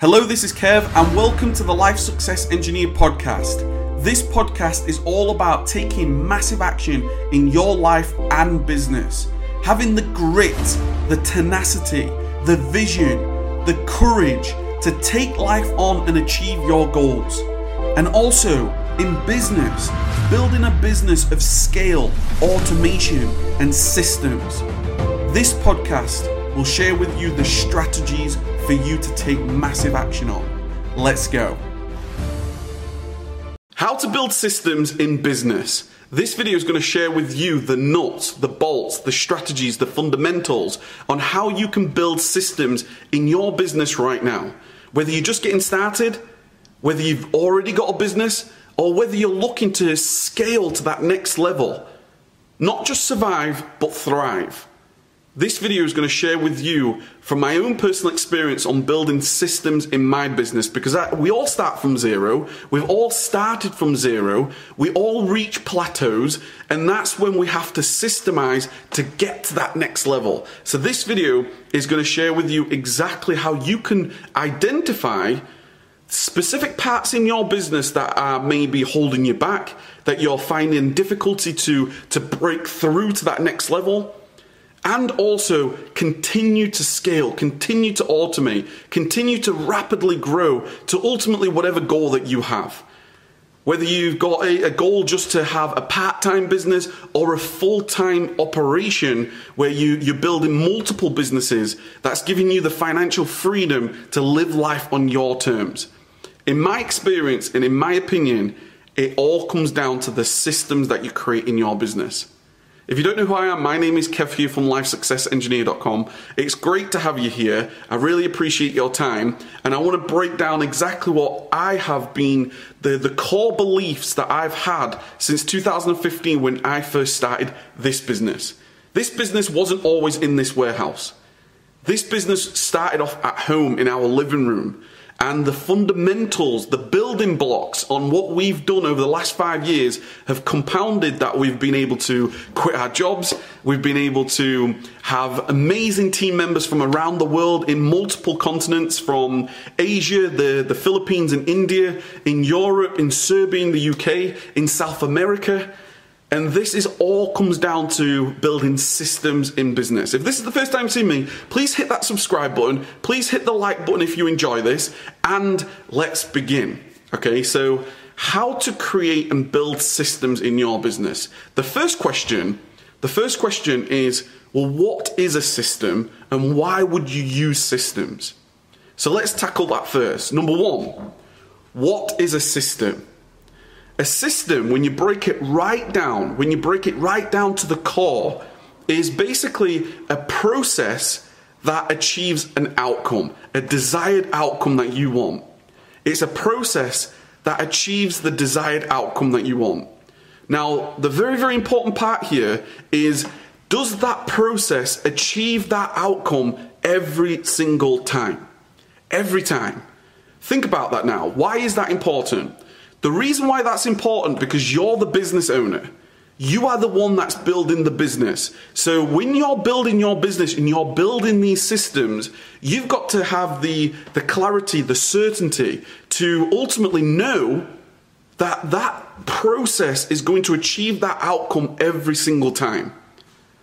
Hello, this is Kev, and welcome to the Life Success Engineer podcast. This podcast is all about taking massive action in your life and business, having the grit, the tenacity, the vision, the courage to take life on and achieve your goals. And also, in business, building a business of scale, automation, and systems. This podcast will share with you the strategies for you to take massive action on. Let's go. How to build systems in business. This video is going to share with you the nuts, the bolts, the strategies, the fundamentals on how you can build systems in your business right now. Whether you're just getting started, whether you've already got a business, or whether you're looking to scale to that next level. Not just survive, but thrive. This video is going to share with you from my own personal experience on building systems in my business because I, we all start from zero. We've all started from zero. We all reach plateaus, and that's when we have to systemize to get to that next level. So, this video is going to share with you exactly how you can identify specific parts in your business that are maybe holding you back, that you're finding difficulty to, to break through to that next level and also continue to scale, continue to automate, continue to rapidly grow to ultimately whatever goal that you have. Whether you've got a, a goal just to have a part time business or a full time operation where you, you're building multiple businesses, that's giving you the financial freedom to live life on your terms. In my experience and in my opinion, it all comes down to the systems that you create in your business. If you don't know who I am, my name is Kev here from LifeSuccessEngineer.com. It's great to have you here. I really appreciate your time, and I want to break down exactly what I have been the, the core beliefs that I've had since 2015 when I first started this business. This business wasn't always in this warehouse. This business started off at home in our living room and the fundamentals, the building blocks on what we've done over the last five years have compounded that we've been able to quit our jobs. We've been able to have amazing team members from around the world in multiple continents from Asia, the, the Philippines and India, in Europe, in Serbia, in the UK, in South America. And this is all comes down to building systems in business. If this is the first time seeing me, please hit that subscribe button. Please hit the like button if you enjoy this. And let's begin. Okay, so how to create and build systems in your business. The first question, the first question is, well, what is a system and why would you use systems? So let's tackle that first. Number one, what is a system? A system, when you break it right down, when you break it right down to the core, is basically a process that achieves an outcome, a desired outcome that you want. It's a process that achieves the desired outcome that you want. Now, the very, very important part here is does that process achieve that outcome every single time? Every time. Think about that now. Why is that important? The reason why that's important because you're the business owner. You are the one that's building the business. So when you're building your business and you're building these systems, you've got to have the, the clarity, the certainty to ultimately know that that process is going to achieve that outcome every single time.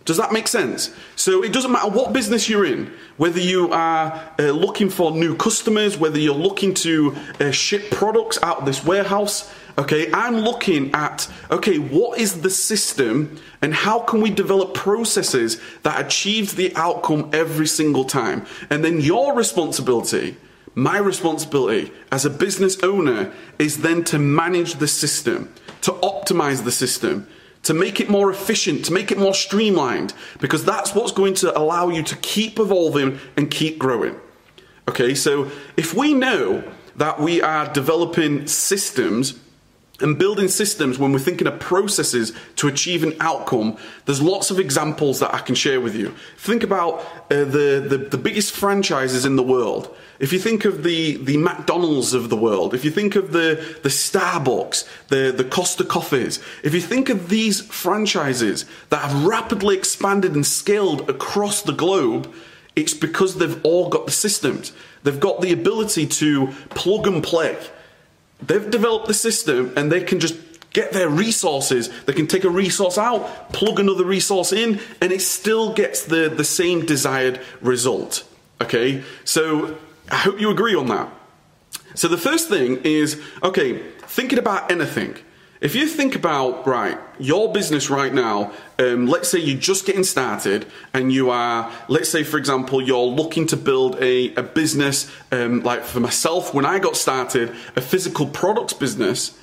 Does that make sense? So it doesn't matter what business you're in, whether you are uh, looking for new customers, whether you're looking to uh, ship products out of this warehouse. Okay, I'm looking at okay, what is the system and how can we develop processes that achieves the outcome every single time? And then your responsibility, my responsibility as a business owner is then to manage the system, to optimize the system to make it more efficient, to make it more streamlined, because that's what's going to allow you to keep evolving and keep growing. Okay, so if we know that we are developing systems and building systems when we're thinking of processes to achieve an outcome, there's lots of examples that I can share with you. Think about uh, the, the, the biggest franchises in the world. If you think of the, the McDonald's of the world, if you think of the, the Starbucks, the, the Costa Coffees, if you think of these franchises that have rapidly expanded and scaled across the globe, it's because they've all got the systems. They've got the ability to plug and play. They've developed the system and they can just get their resources. They can take a resource out, plug another resource in, and it still gets the, the same desired result. Okay, so I hope you agree on that. So the first thing is okay, thinking about anything. If you think about, right, your business right now, um, let's say you're just getting started and you are, let's say, for example, you're looking to build a, a business, um, like for myself, when I got started, a physical products business,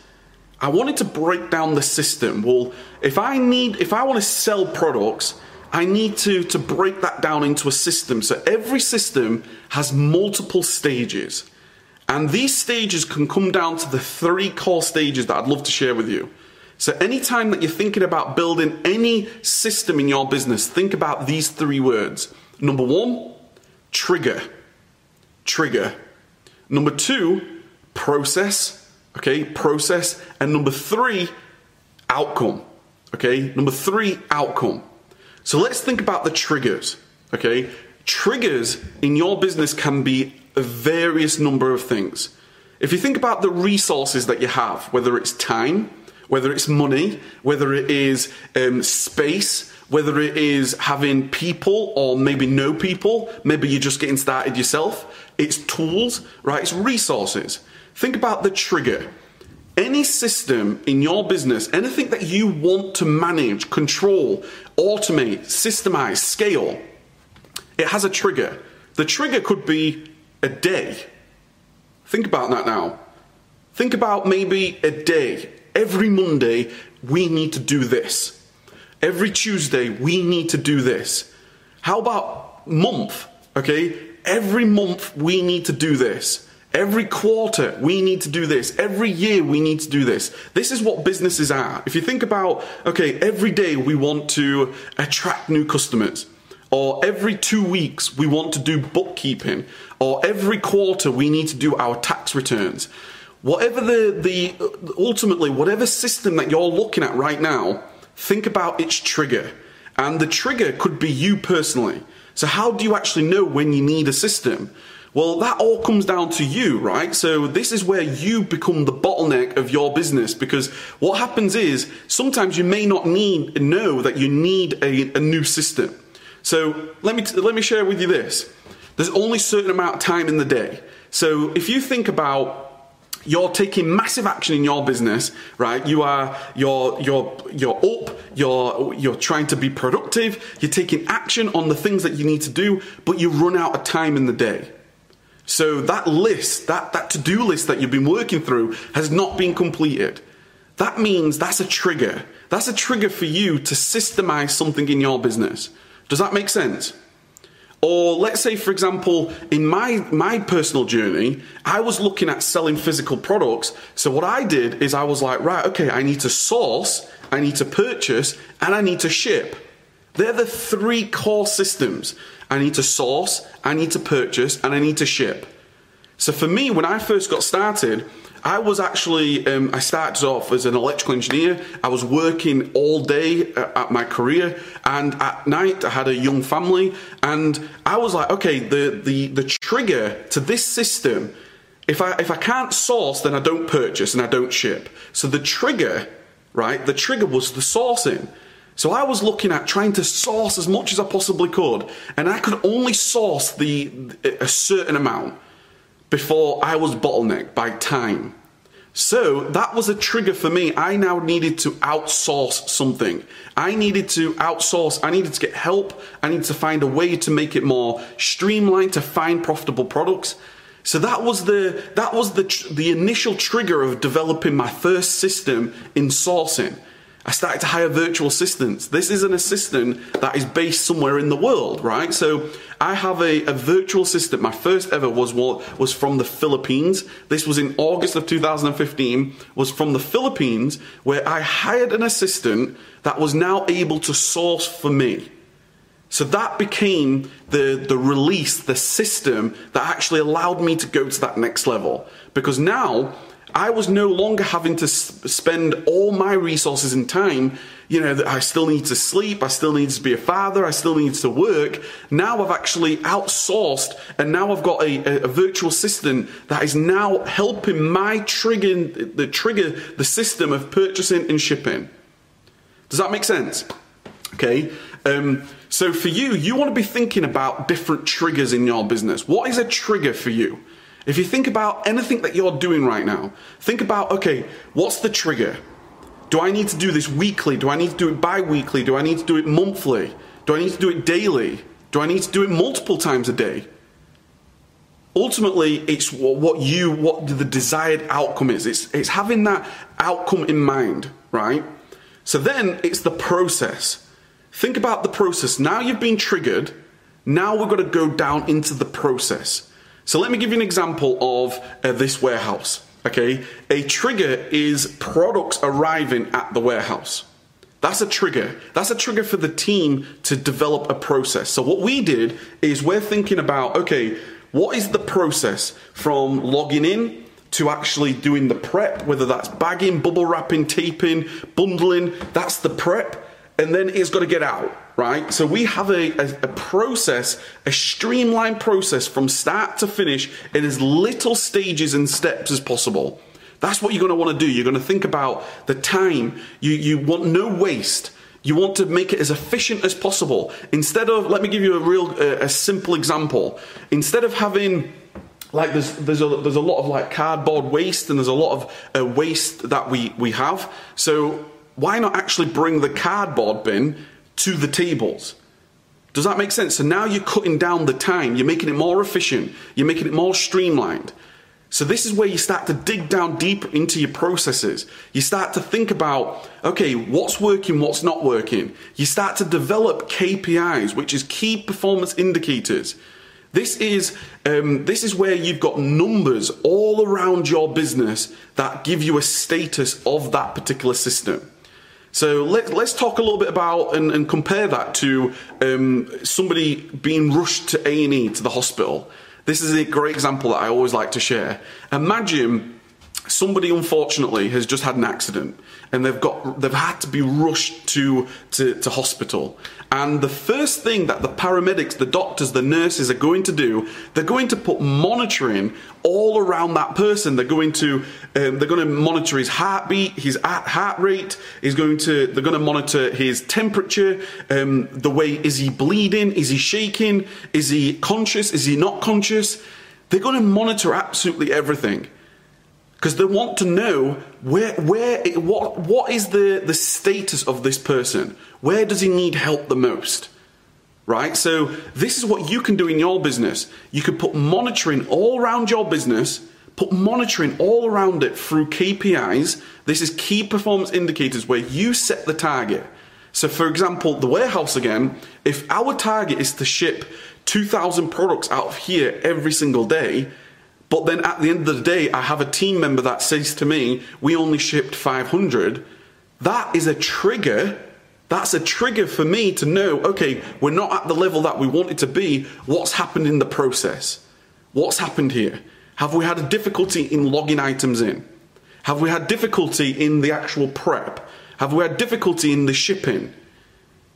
I wanted to break down the system. Well, if I need, if I want to sell products, I need to, to break that down into a system. So every system has multiple stages. And these stages can come down to the three core stages that I'd love to share with you. So, anytime that you're thinking about building any system in your business, think about these three words. Number one, trigger. Trigger. Number two, process. Okay, process. And number three, outcome. Okay, number three, outcome. So, let's think about the triggers. Okay, triggers in your business can be a various number of things. If you think about the resources that you have, whether it's time, whether it's money, whether it is um, space, whether it is having people or maybe no people, maybe you're just getting started yourself, it's tools, right? It's resources. Think about the trigger. Any system in your business, anything that you want to manage, control, automate, systemize, scale, it has a trigger. The trigger could be a day. Think about that now. Think about maybe a day. Every Monday, we need to do this. Every Tuesday, we need to do this. How about month? Okay, every month we need to do this. Every quarter we need to do this. Every year we need to do this. This is what businesses are. If you think about, okay, every day we want to attract new customers or every two weeks we want to do bookkeeping, or every quarter we need to do our tax returns. Whatever the, the ultimately, whatever system that you're looking at right now, think about its trigger. And the trigger could be you personally. So, how do you actually know when you need a system? Well, that all comes down to you, right? So, this is where you become the bottleneck of your business because what happens is sometimes you may not need know that you need a, a new system. So let me, let me share with you this. There's only a certain amount of time in the day. So if you think about you're taking massive action in your business, right? You are you're you're you're up, you're you're trying to be productive, you're taking action on the things that you need to do, but you run out of time in the day. So that list, that that to-do list that you've been working through has not been completed. That means that's a trigger. That's a trigger for you to systemize something in your business. Does that make sense? Or let's say, for example, in my, my personal journey, I was looking at selling physical products. So what I did is I was like, right, okay, I need to source, I need to purchase, and I need to ship. They're the three core systems. I need to source, I need to purchase, and I need to ship. So for me, when I first got started, I was actually, um, I started off as an electrical engineer. I was working all day at my career, and at night I had a young family, and I was like, okay, the the the trigger to this system. If I if I can't source, then I don't purchase and I don't ship. So the trigger, right? The trigger was the sourcing. So I was looking at trying to source as much as I possibly could, and I could only source the a certain amount before I was bottlenecked by time. So that was a trigger for me. I now needed to outsource something. I needed to outsource, I needed to get help, I needed to find a way to make it more streamlined to find profitable products. So that was the that was the the initial trigger of developing my first system in sourcing. I started to hire virtual assistants. This is an assistant that is based somewhere in the world, right? So I have a, a virtual assistant. My first ever was was from the Philippines. This was in August of 2015. Was from the Philippines, where I hired an assistant that was now able to source for me. So that became the, the release, the system that actually allowed me to go to that next level. Because now I was no longer having to spend all my resources and time. You know, I still need to sleep, I still need to be a father, I still need to work. Now I've actually outsourced, and now I've got a, a, a virtual assistant that is now helping my trigger, the trigger the system of purchasing and shipping. Does that make sense? Okay. Um, so for you, you want to be thinking about different triggers in your business. What is a trigger for you? If you think about anything that you're doing right now, think about okay, what's the trigger? Do I need to do this weekly? Do I need to do it bi weekly? Do I need to do it monthly? Do I need to do it daily? Do I need to do it multiple times a day? Ultimately, it's what you, what the desired outcome is. It's, it's having that outcome in mind, right? So then it's the process. Think about the process. Now you've been triggered. Now we've got to go down into the process. So let me give you an example of uh, this warehouse. Okay, a trigger is products arriving at the warehouse. That's a trigger. That's a trigger for the team to develop a process. So what we did is we're thinking about okay, what is the process from logging in to actually doing the prep, whether that's bagging, bubble wrapping, taping, bundling, that's the prep and then it's got to get out, right? So we have a, a, a, process, a streamlined process from start to finish in as little stages and steps as possible. That's what you're going to want to do. You're going to think about the time. You, you want no waste. You want to make it as efficient as possible. Instead of, let me give you a real, a simple example. Instead of having like there's there's a there's a lot of like cardboard waste and there's a lot of uh, waste that we we have. So why not actually bring the cardboard bin to the tables? Does that make sense? So now you're cutting down the time, you're making it more efficient, you're making it more streamlined. So this is where you start to dig down deep into your processes. You start to think about, okay, what's working, what's not working. You start to develop KPIs, which is key performance indicators. This is um, this is where you've got numbers all around your business that give you a status of that particular system. So let, us talk a little bit about and, and compare that to um, somebody being rushed to A&E, to the hospital. This is a great example that I always like to share. Imagine somebody unfortunately has just had an accident and they've got they've had to be rushed to, to, to hospital. And the first thing that the paramedics the doctors the nurses are going to do they're going to put monitoring all around that person. They're going to um, they're going to monitor his heartbeat his heart rate. Is going to they're going to monitor his temperature um, the way is he bleeding? Is he shaking? Is he conscious? Is he not conscious? They're going to monitor absolutely everything because they want to know where where what what is the the status of this person? Where does he need help the most? Right? So this is what you can do in your business. You could put monitoring all around your business put monitoring all around it through KPIs this is key performance indicators where you set the target. So for example the warehouse again if our target is to ship 2000 products out of here every single day but then at the end of the day, I have a team member that says to me, we only shipped 500. That is a trigger. That's a trigger for me to know, okay, we're not at the level that we wanted to be. What's happened in the process? What's happened here? Have we had a difficulty in logging items in? Have we had difficulty in the actual prep? Have we had difficulty in the shipping?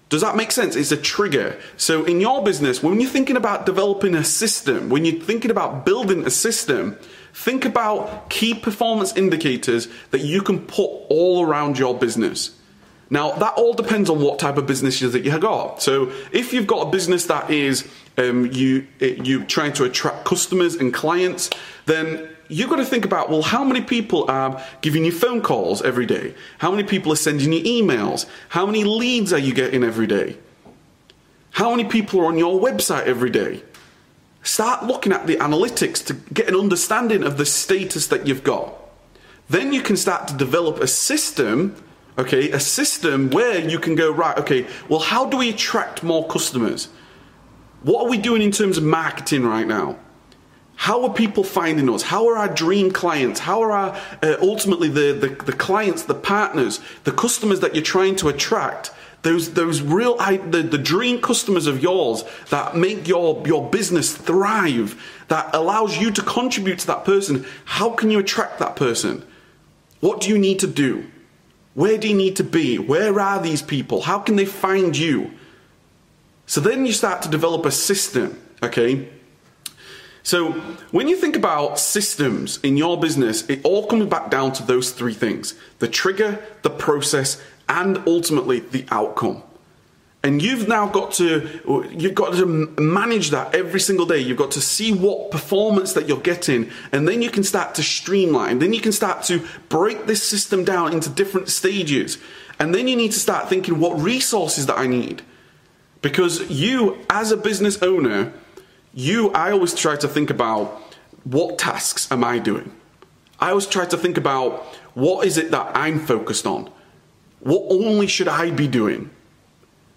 Does that make sense? It's a trigger. So in your business, when you're thinking about developing a system, when you're thinking about building a system, think about key performance indicators that you can put all around your business. Now, that all depends on what type of business that you have got. So, if you've got a business that is um, you you trying to attract customers and clients, then you've got to think about well, how many people are giving you phone calls every day? How many people are sending you emails? How many leads are you getting every day? How many people are on your website every day? Start looking at the analytics to get an understanding of the status that you've got. Then you can start to develop a system okay, a system where you can go, right, okay, well, how do we attract more customers? What are we doing in terms of marketing right now? How are people finding us? How are our dream clients? How are our, uh, ultimately the, the, the clients, the partners, the customers that you're trying to attract? those those real the, the dream customers of yours that make your your business thrive, that allows you to contribute to that person. How can you attract that person? What do you need to do? Where do you need to be? Where are these people? How can they find you? So then you start to develop a system, okay? So when you think about systems in your business, it all comes back down to those three things the trigger, the process, and ultimately the outcome. And you've now got to you've got to manage that every single day. You've got to see what performance that you're getting, and then you can start to streamline. Then you can start to break this system down into different stages. And then you need to start thinking what resources that I need. Because you as a business owner, you I always try to think about what tasks am I doing? I always try to think about what is it that I'm focused on? What only should I be doing?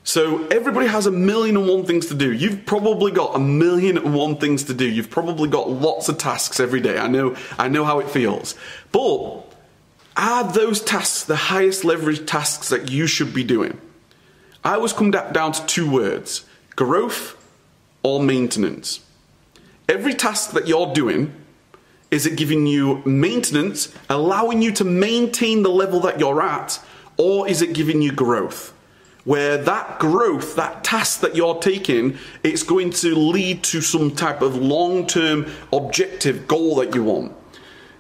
So everybody has a million and one things to do. You've probably got a million and one things to do. You've probably got lots of tasks every day. I know I know how it feels. But are those tasks the highest leverage tasks that you should be doing? I always come down to two words growth or maintenance. Every task that you're doing, is it giving you maintenance, allowing you to maintain the level that you're at, or is it giving you growth? where that growth, that task that you're taking, it's going to lead to some type of long term objective goal that you want.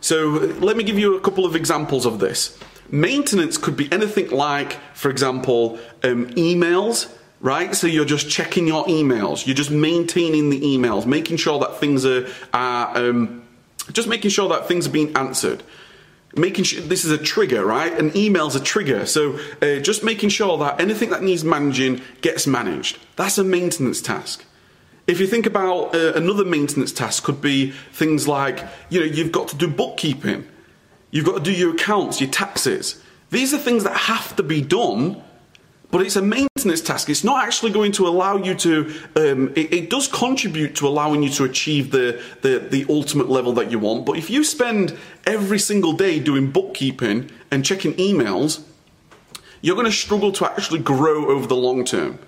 So, let me give you a couple of examples of this. Maintenance could be anything like, for example, um, emails, right? So, you're just checking your emails, you're just maintaining the emails, making sure that things are, are um, just making sure that things are being answered making sure this is a trigger, right? An email's a trigger. So uh, just making sure that anything that needs managing gets managed. That's a maintenance task. If you think about uh, another maintenance task, could be things like you know you've got to do bookkeeping, you've got to do your accounts, your taxes. These are things that have to be done but it's a maintenance task. It's not actually going to allow you to. Um, it, it, does contribute to allowing you to achieve the, the the ultimate level that you want. But if you spend every single day doing bookkeeping and checking emails, you're going to struggle to actually grow over the long term.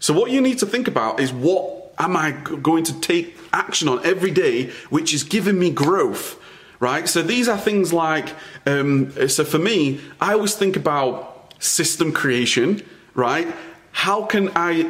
So what you need to think about is what am I going to take action on every day, which is giving me growth, right? So these are things like. Um, so for me, I always think about system creation right? How can I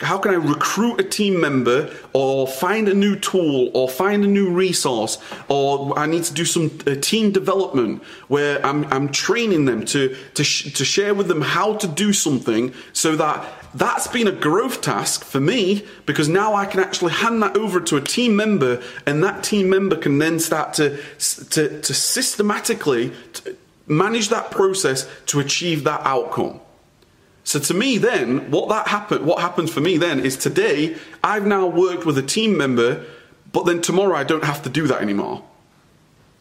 how can I recruit a team member or find a new tool or find a new resource or I need to do some uh, team development where I'm, I'm training them to to, sh- to share with them how to do something so that that's been a growth task for me because now I can actually hand that over to a team member and that team member can then start to to, to systematically manage that process to achieve that outcome. So to me, then what that happened, what happens for me then is today I've now worked with a team member, but then tomorrow I don't have to do that anymore.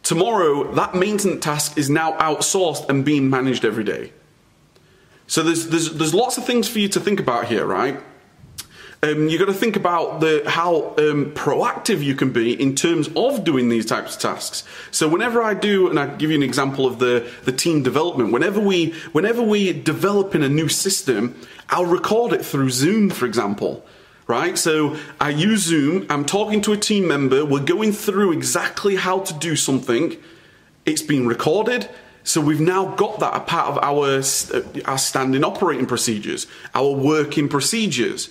Tomorrow that maintenance task is now outsourced and being managed every day. So there's there's there's lots of things for you to think about here, right? Um, you've got to think about the, how um, proactive you can be in terms of doing these types of tasks. So whenever I do, and I give you an example of the, the team development, whenever we whenever we develop in a new system, I'll record it through Zoom, for example. Right, so I use Zoom. I'm talking to a team member. We're going through exactly how to do something. It's been recorded. So we've now got that a part of our, uh, our standing operating procedures, our working procedures.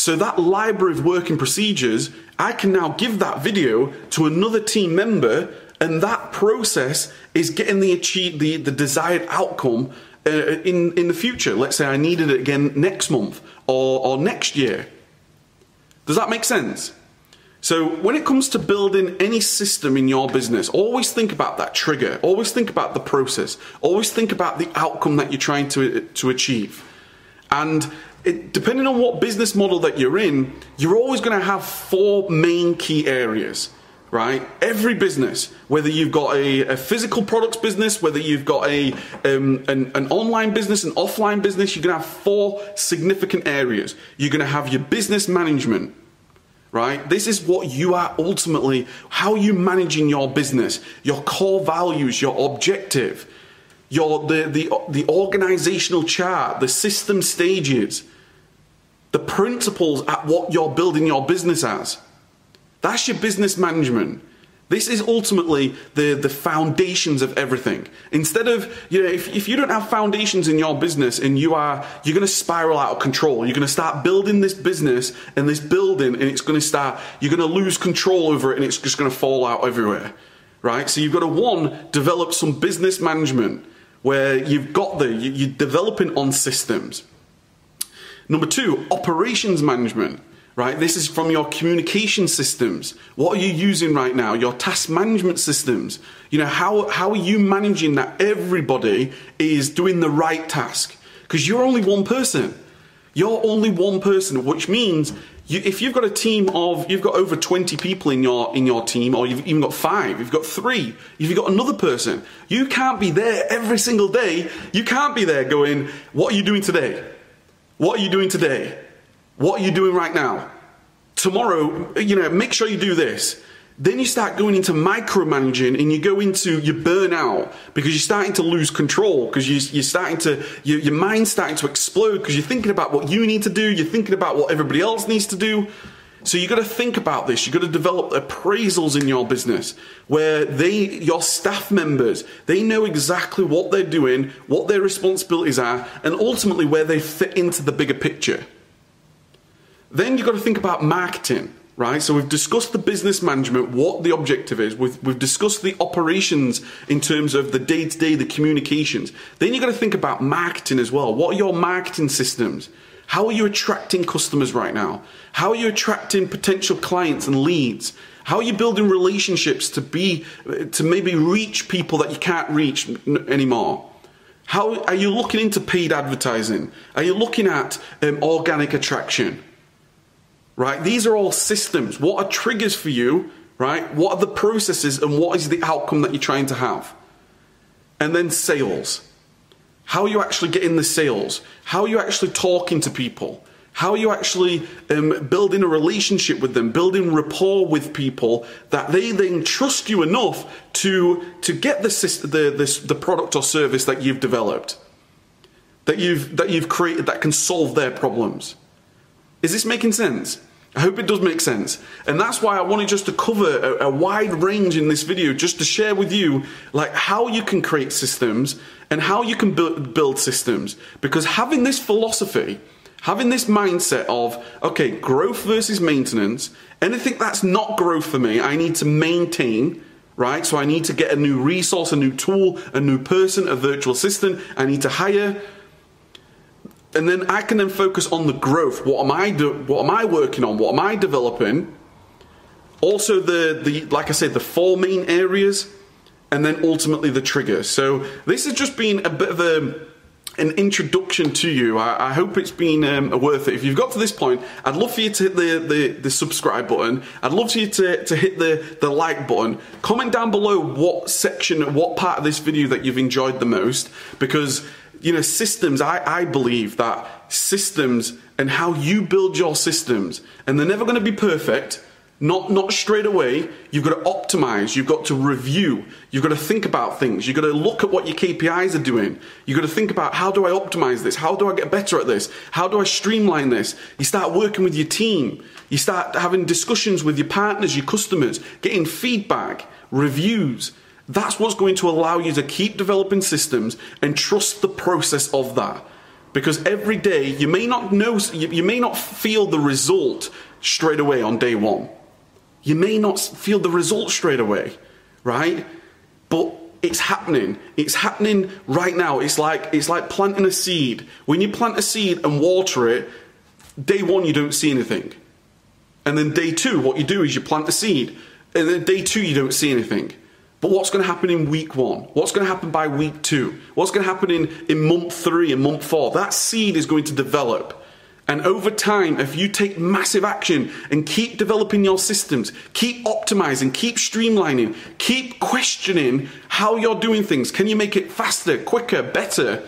So that library of working procedures, I can now give that video to another team member, and that process is getting the achieve the, the desired outcome uh, in in the future. Let's say I needed it again next month or, or next year. Does that make sense? So, when it comes to building any system in your business, always think about that trigger. Always think about the process. Always think about the outcome that you're trying to, to achieve. And it, depending on what business model that you're in, you're always going to have four main key areas, right? Every business, whether you've got a, a physical products business, whether you've got a um, an, an online business, an offline business, you're going to have four significant areas. You're going to have your business management, right? This is what you are ultimately, how you managing your business, your core values, your objective. your the the the organizational chart, the system stages, the principles at what you're building your business as. That's your business management. This is ultimately the, the foundations of everything. Instead of, you know, if, if you don't have foundations in your business and you are, you're going to spiral out of control. You're going to start building this business and this building and it's going to start, you're going to lose control over it and it's just going to fall out everywhere. Right? So you've got to one, develop some business management where you've got the, you're developing on systems. Number two, operations management right? This is from your communication systems. What are you using right now? Your task management systems. You know, how, how are you managing that everybody is doing the right task? Because you're only one person. You're only one person, which means you, if you've got a team of, you've got over 20 people in your, in your team, or you've even got five, you've got three, you've got another person, you can't be there every single day. You can't be there going, what are you doing today? What are you doing today? What are you doing right now? Tomorrow, you know, make sure you do this. Then you start going into micromanaging and you go into your burnout because you're starting to lose control because you, are starting to, your, your mind's starting to explode because you're thinking about what you need to do, you're thinking about what everybody else needs to do. So you've got to think about this. You've got to develop appraisals in your business where they, your staff members, they know exactly what they're doing, what their responsibilities are, and ultimately where they fit into the bigger picture. Then you've got to think about marketing, right? So we've discussed the business management, what the objective is. We've, we've discussed the operations in terms of the day to day, the communications. Then you've got to think about marketing as well. What are your marketing systems? How are you attracting customers right now? How are you attracting potential clients and leads? How are you building relationships to be to maybe reach people that you can't reach anymore? How are you looking into paid advertising? Are you looking at um, organic attraction? right? These are all systems. What are triggers for you, right? What are the processes and what is the outcome that you're trying to have? And then sales. How are you actually getting the sales? How are you actually talking to people? How are you actually um, building a relationship with them, building rapport with people that they then trust you enough to, to get the, the, the product or service that you've developed, that you've, that you've created that can solve their problems? Is this making sense? I hope it does make sense. And that's why I wanted just to cover a, a, wide range in this video, just to share with you like how you can create systems and how you can build, build systems. Because having this philosophy, having this mindset of, okay, growth versus maintenance, anything that's not growth for me, I need to maintain, right? So I need to get a new resource, a new tool, a new person, a virtual assistant, I need to hire and then I can then focus on the growth. What am I do? What am I working on? What am I developing? Also, the the like I said, the four main areas, and then ultimately the trigger. So this has just been a bit of a an introduction to you. I, I hope it's been um, worth it. If you've got to this point, I'd love for you to hit the, the, the, subscribe button. I'd love for you to, to hit the, the like button. Comment down below what section, what part of this video that you've enjoyed the most, because you know, systems, I, I believe that systems and how you build your systems, and they're never going to be perfect, not, not straight away. You've got to optimize, you've got to review, you've got to think about things, you've got to look at what your KPIs are doing. You've got to think about how do I optimize this? How do I get better at this? How do I streamline this? You start working with your team, you start having discussions with your partners, your customers, getting feedback, reviews. That's what's going to allow you to keep developing systems and trust the process of that. Because every day you may not know, you may not feel the result straight away on day one. You may not feel the result straight away, right? But it's happening. It's happening right now. It's like it's like planting a seed. When you plant a seed and water it, day one you don't see anything. And then day two, what you do is you plant the seed. And then day two you don't see anything. But what's going to happen in week one? What's going to happen by week two? What's going to happen in, in month three and month four? That seed is going to develop. And over time, if you take massive action and keep developing your systems, keep optimizing, keep streamlining, keep questioning how you're doing things, can you make it faster, quicker, better?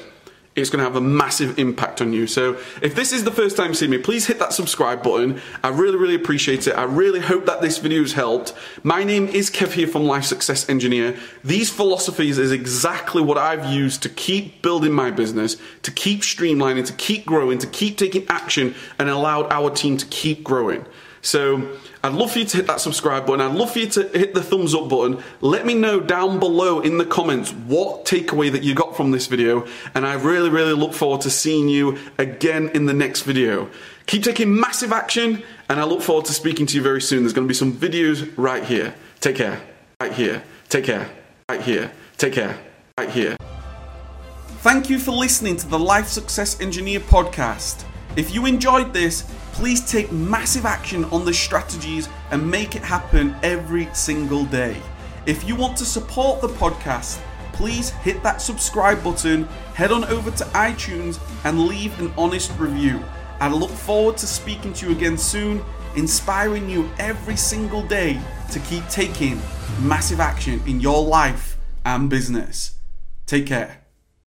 It's going to have a massive impact on you. So if this is the first time seeing me, please hit that subscribe button. I really, really appreciate it. I really hope that this video has helped. My name is Kev here from Life Success Engineer. These philosophies is exactly what I've used to keep building my business, to keep streamlining, to keep growing, to keep taking action and allowed our team to keep growing. So I'd love for you to hit that subscribe button. I'd love for you to hit the thumbs up button. Let me know down below in the comments what takeaway that you got from this video. And I really, really look forward to seeing you again in the next video. Keep taking massive action and I look forward to speaking to you very soon. There's going to be some videos right here. Take care. Right here. Take care. Right here. Take care. Right here. Thank you for listening to the Life Success Engineer podcast. If you enjoyed this, please take massive action on the strategies and make it happen every single day. If you want to support the podcast, please hit that subscribe button, head on over to iTunes, and leave an honest review. I look forward to speaking to you again soon, inspiring you every single day to keep taking massive action in your life and business. Take care.